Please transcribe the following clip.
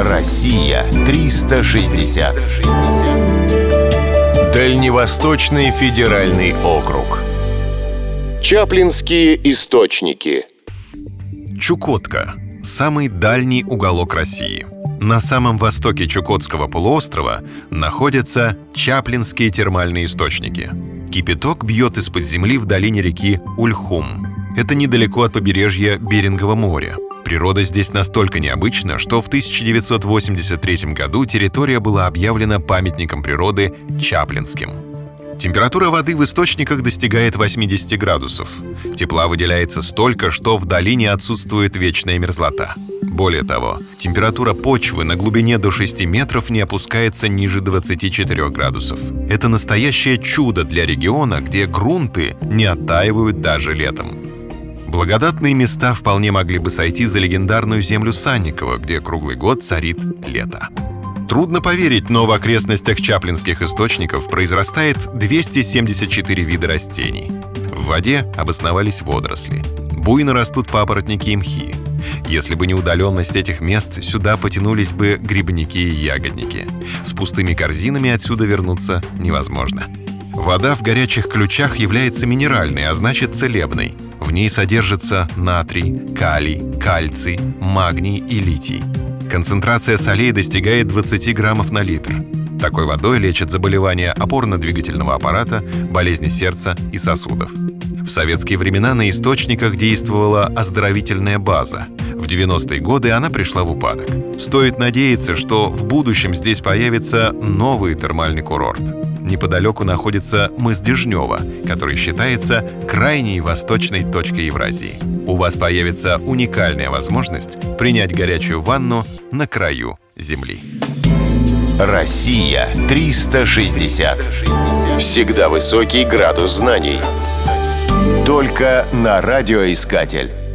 Россия 360. Дальневосточный федеральный округ. Чаплинские источники. Чукотка – самый дальний уголок России. На самом востоке Чукотского полуострова находятся Чаплинские термальные источники. Кипяток бьет из-под земли в долине реки Ульхум. Это недалеко от побережья Берингового моря – Природа здесь настолько необычна, что в 1983 году территория была объявлена памятником природы Чаплинским. Температура воды в источниках достигает 80 градусов. Тепла выделяется столько, что в долине отсутствует вечная мерзлота. Более того, температура почвы на глубине до 6 метров не опускается ниже 24 градусов. Это настоящее чудо для региона, где грунты не оттаивают даже летом. Благодатные места вполне могли бы сойти за легендарную землю Санникова, где круглый год царит лето. Трудно поверить, но в окрестностях чаплинских источников произрастает 274 вида растений. В воде обосновались водоросли. Буйно растут папоротники и мхи. Если бы не удаленность этих мест, сюда потянулись бы грибники и ягодники. С пустыми корзинами отсюда вернуться невозможно. Вода в горячих ключах является минеральной, а значит целебной – в ней содержится натрий, калий, кальций, магний и литий. Концентрация солей достигает 20 граммов на литр. Такой водой лечат заболевания опорно-двигательного аппарата, болезни сердца и сосудов. В советские времена на источниках действовала оздоровительная база. В 90-е годы она пришла в упадок. Стоит надеяться, что в будущем здесь появится новый термальный курорт неподалеку находится мыс Дежнева, который считается крайней восточной точкой Евразии. У вас появится уникальная возможность принять горячую ванну на краю Земли. Россия 360. Всегда высокий градус знаний. Только на радиоискатель.